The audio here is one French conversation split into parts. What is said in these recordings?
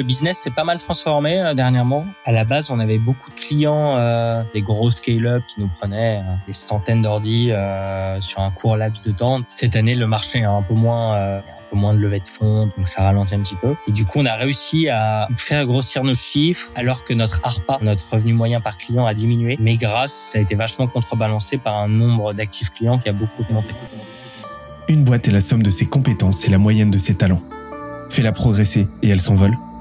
le business s'est pas mal transformé euh, dernièrement. À la base, on avait beaucoup de clients, euh, des gros scale-up qui nous prenaient euh, des centaines d'ordi sur un court laps de temps. Cette année, le marché est un peu moins, un moins de levée de fonds, donc ça ralentit un petit peu. Et du coup, on a réussi à faire grossir nos chiffres alors que notre ARPA, notre revenu moyen par client, a diminué. Mais grâce, ça a été vachement contrebalancé par un nombre d'actifs clients qui a beaucoup augmenté. Une boîte est la somme de ses compétences et la moyenne de ses talents. Fais-la progresser et elle s'envole.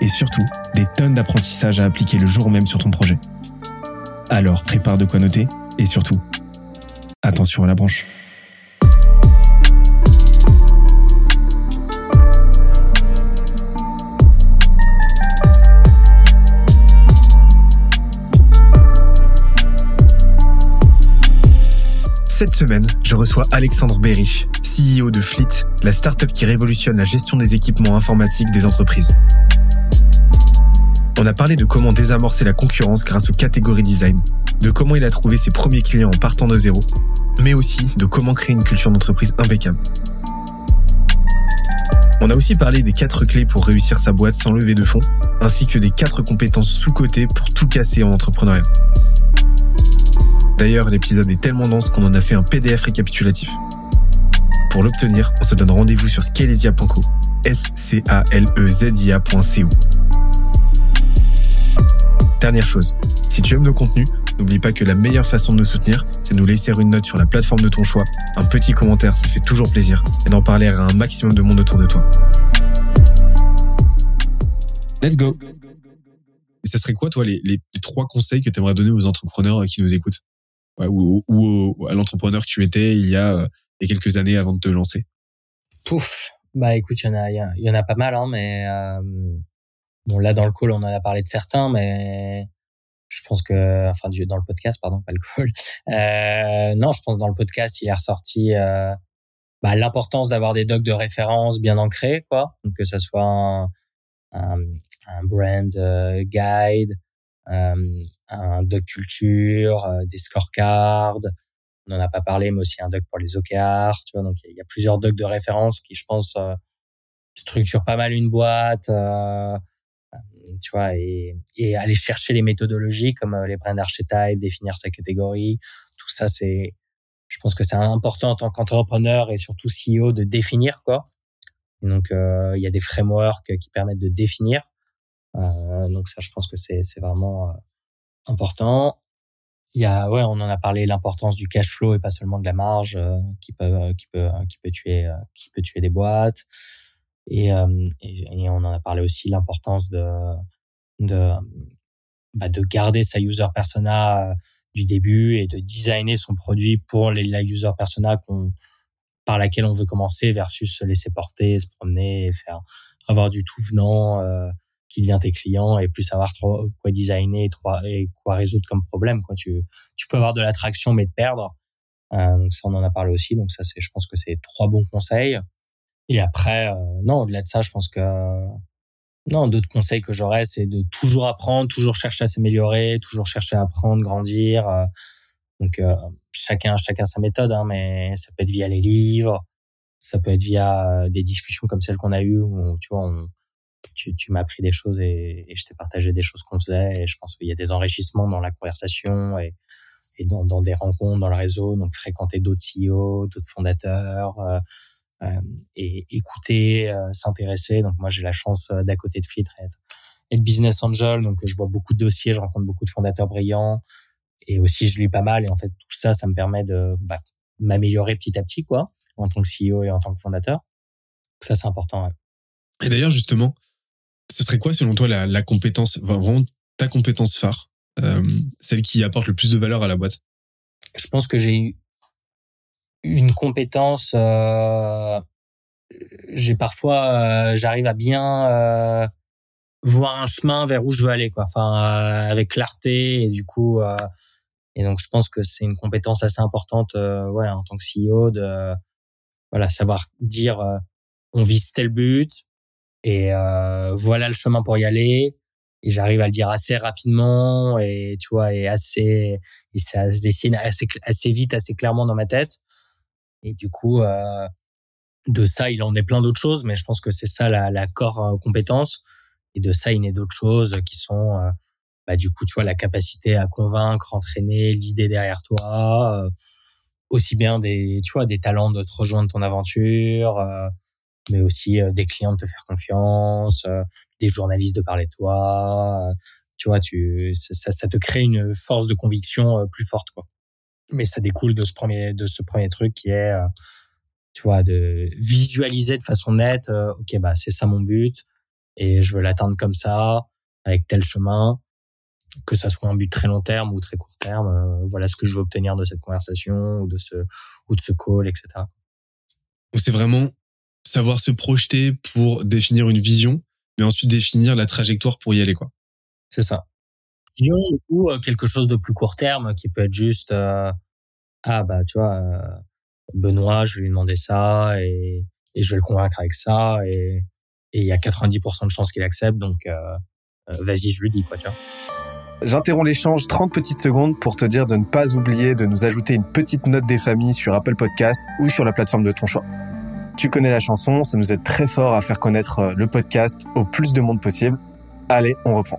et surtout des tonnes d'apprentissages à appliquer le jour même sur ton projet. Alors prépare de quoi noter et surtout, attention à la branche. Cette semaine, je reçois Alexandre Berich, CEO de Fleet, la startup qui révolutionne la gestion des équipements informatiques des entreprises. On a parlé de comment désamorcer la concurrence grâce aux catégories design, de comment il a trouvé ses premiers clients en partant de zéro, mais aussi de comment créer une culture d'entreprise impeccable. On a aussi parlé des quatre clés pour réussir sa boîte sans lever de fonds, ainsi que des quatre compétences sous-cotées pour tout casser en entrepreneuriat. D'ailleurs, l'épisode est tellement dense qu'on en a fait un PDF récapitulatif. Pour l'obtenir, on se donne rendez-vous sur S-C-A-L-E-Z-I-A.co. Dernière chose, si tu aimes nos contenus, n'oublie pas que la meilleure façon de nous soutenir, c'est de nous laisser une note sur la plateforme de ton choix, un petit commentaire, ça fait toujours plaisir, et d'en parler à un maximum de monde autour de toi. Let's go. Et ça serait quoi, toi, les, les, les trois conseils que tu aimerais donner aux entrepreneurs qui nous écoutent? Ouais, ou, ou, ou, à l'entrepreneur que tu étais il y, a, il y a quelques années avant de te lancer? Pouf. Bah écoute, il y en a, il y en a pas mal, hein, mais euh, bon là dans le call on en a parlé de certains, mais je pense que, enfin dans le podcast pardon, pas le call. Euh, non, je pense dans le podcast il est ressorti euh, bah, l'importance d'avoir des docs de référence bien ancrés, quoi. Donc que ça soit un, un, brand euh, guide, euh, un doc culture, des scorecards. On n'en a pas parlé, mais aussi un doc pour les OKR. Tu vois, donc il y a plusieurs docs de référence qui, je pense, structurent pas mal une boîte. Euh, tu vois, et, et aller chercher les méthodologies comme les brand archetypes, définir sa catégorie. Tout ça, c'est, je pense que c'est important en tant qu'entrepreneur et surtout CEO de définir quoi. Et donc, euh, il y a des frameworks qui permettent de définir. Euh, donc ça, je pense que c'est c'est vraiment important. Il y a, ouais, on en a parlé, l'importance du cash flow et pas seulement de la marge euh, qui peut, qui peut, qui peut tuer, euh, qui peut tuer des boîtes. Et, et, on en a parlé aussi l'importance de, de, bah, de garder sa user persona du début et de designer son produit pour les, la user persona par laquelle on veut commencer versus se laisser porter, se promener faire avoir du tout venant. Euh, qui devient tes clients et plus savoir trop quoi designer et quoi résoudre comme problème quoi. Tu tu peux avoir de l'attraction mais te perdre. Euh, donc ça on en a parlé aussi. Donc ça c'est je pense que c'est trois bons conseils et après euh, non au-delà de ça je pense que non d'autres conseils que j'aurais c'est de toujours apprendre toujours chercher à s'améliorer toujours chercher à apprendre grandir euh, donc euh, chacun chacun sa méthode hein, mais ça peut être via les livres ça peut être via des discussions comme celle qu'on a eues où tu vois tu, m'as appris des choses et, je t'ai partagé des choses qu'on faisait et je pense qu'il y a des enrichissements dans la conversation et, dans, des rencontres dans le réseau. Donc fréquenter d'autres CEO d'autres fondateurs euh, euh, et écouter euh, s'intéresser. Donc moi j'ai la chance d'à côté de Fleet être, être business angel. Donc je vois beaucoup de dossiers je rencontre beaucoup de fondateurs brillants et aussi je lis pas mal. Et en fait tout ça ça me permet de bah, m'améliorer petit à petit quoi en tant que CEO et en tant que fondateur. Ça c'est important ouais. et d'ailleurs justement ce serait quoi selon toi la, la compétence, vraiment ta compétence phare, euh, celle qui apporte le plus de valeur à la boîte? Je pense que j'ai une compétence. Euh, j'ai parfois, euh, j'arrive à bien voir un chemin vers où je veux aller, quoi. Enfin, avec clarté et du coup, et donc je pense que c'est une compétence assez importante, ouais, en tant que CEO de voilà savoir dire on vise tel but et voilà le chemin pour y aller et j'arrive à le dire assez rapidement et tu vois et assez et ça se dessine assez assez vite assez clairement dans ma tête et du coup euh, de ça il en est plein d'autres choses mais je pense que c'est ça la, la core euh, compétence et de ça il est d'autres choses qui sont euh, bah, du coup tu vois la capacité à convaincre entraîner l'idée derrière toi euh, aussi bien des tu vois des talents de te rejoindre ton aventure mais aussi euh, des clients de te faire confiance, euh, des journalistes de parler de toi. Euh, tu vois, tu, ça, ça, te crée une force de conviction plus forte, quoi. Mais ça découle de ce premier, de ce premier truc qui est, tu vois, de visualiser de façon nette. ok, bah c'est ça mon but et je veux l'atteindre comme ça, avec tel chemin que ça soit un but très long terme ou très court terme, voilà ce que je veux obtenir de cette conversation ou de ce ou de ce call, etc. C'est vraiment savoir se projeter pour définir une vision, mais ensuite définir la trajectoire pour y aller, quoi. C'est ça. Ou euh, quelque chose de plus court terme qui peut être juste, euh, ah bah tu vois, euh, Benoît, je vais lui demander ça et, et je vais le convaincre avec ça et il y a 90% de chances qu'il accepte, donc vas-y, je lui dis quoi, tu vois. J'interromps l'échange 30 petites secondes pour te dire de ne pas oublier de nous ajouter une petite note des familles sur Apple Podcast ou sur la plateforme de ton choix. Tu connais la chanson, ça nous aide très fort à faire connaître euh, le podcast au plus de monde possible. Allez, on reprend.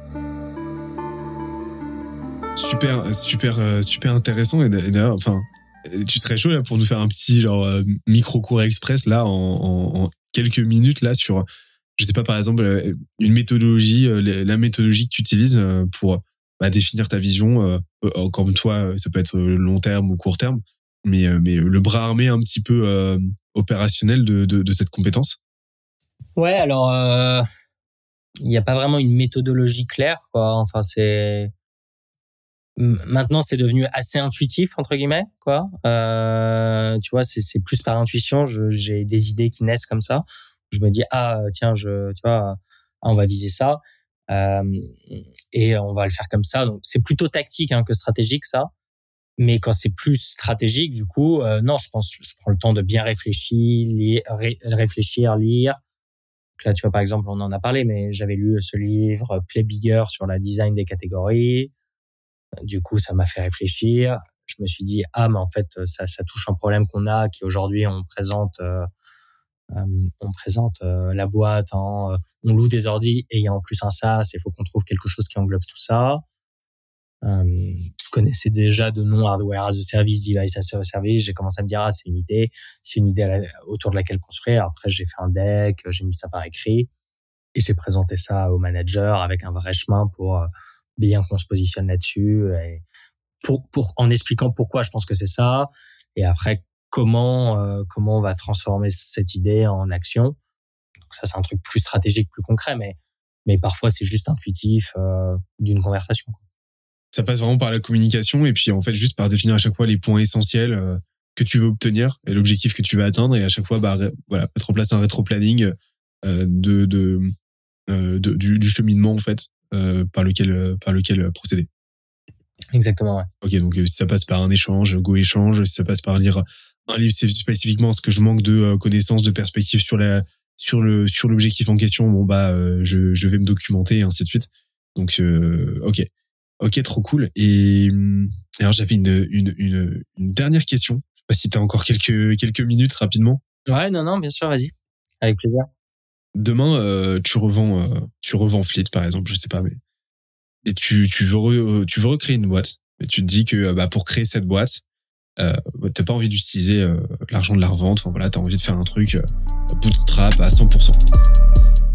Super, super, euh, super intéressant. Et d'ailleurs, enfin, tu serais chaud là pour nous faire un petit genre euh, micro cours express là en, quelques minutes là sur, je sais pas par exemple une méthodologie, la méthodologie que tu utilises pour bah, définir ta vision. Comme toi, ça peut être long terme ou court terme, mais mais le bras armé un petit peu opérationnel de, cette compétence Ouais, alors euh, il n'y a pas vraiment une méthodologie claire, quoi. Enfin, c'est maintenant c'est devenu assez intuitif entre guillemets, quoi. Euh, tu vois, c'est plus par intuition. J'ai des idées qui naissent comme ça. Je me dis ah tiens, je tu vois, on va viser ça. Euh, et on va le faire comme ça. Donc c'est plutôt tactique hein, que stratégique ça. Mais quand c'est plus stratégique, du coup, euh, non, je pense, je prends le temps de bien réfléchir, lire, réfléchir, lire. là, tu vois, par exemple, on en a parlé, mais j'avais lu ce livre Play Bigger sur la design des catégories. Du coup, ça m'a fait réfléchir. Je me suis dit, ah, mais en fait, ça, ça touche un problème qu'on a, qui aujourd'hui, on présente, euh, euh on présente euh, la boîte, en, on loue des ordis et il y a en plus un SaaS, il faut qu'on trouve quelque chose qui englobe tout ça. Euh, je connaissais déjà de nom hardware as a service, device as a service. J'ai commencé à me dire ah c'est une idée, c'est une idée autour de laquelle construire. Après j'ai fait un deck, j'ai mis ça par écrit et j'ai présenté ça au manager avec un vrai chemin pour euh, bien qu'on se positionne là-dessus pour, pour en expliquant pourquoi je pense que c'est ça et après comment euh, comment on va transformer cette idée en action. Donc ça c'est un truc plus stratégique, plus concret, mais mais parfois c'est juste intuitif euh, d'une conversation ça passe vraiment par la communication et puis en fait juste par définir à chaque fois les points essentiels euh, que tu veux obtenir et l'objectif que tu veux atteindre et à chaque fois bah voilà mettre en place un rétro-planning euh, de, de, du, du, cheminement en fait par lequel par lequel procéder. Exactement. Ouais. Ok donc si ça passe par un échange, go échange, si ça passe par lire un livre spécifiquement ce que je manque de connaissances, de perspectives sur la sur le sur l'objectif en question, bon bah je je vais me documenter et ainsi de suite. Donc ok. Ok, trop cool. Et hum, alors j'avais une, une, une, une, dernière question. Je sais pas si tu as encore quelques, quelques minutes rapidement. Ouais, non, non, bien sûr, vas-y. Avec plaisir. Demain, euh, tu revends, euh, tu revends Fleet, par exemple, je sais pas, mais et tu, tu veux, tu veux recréer une boîte. Mais tu te dis que bah, pour créer cette boîte, euh, t'as pas envie d'utiliser euh, l'argent de la revente. Enfin voilà, t'as envie de faire un truc euh, bootstrap à 100%.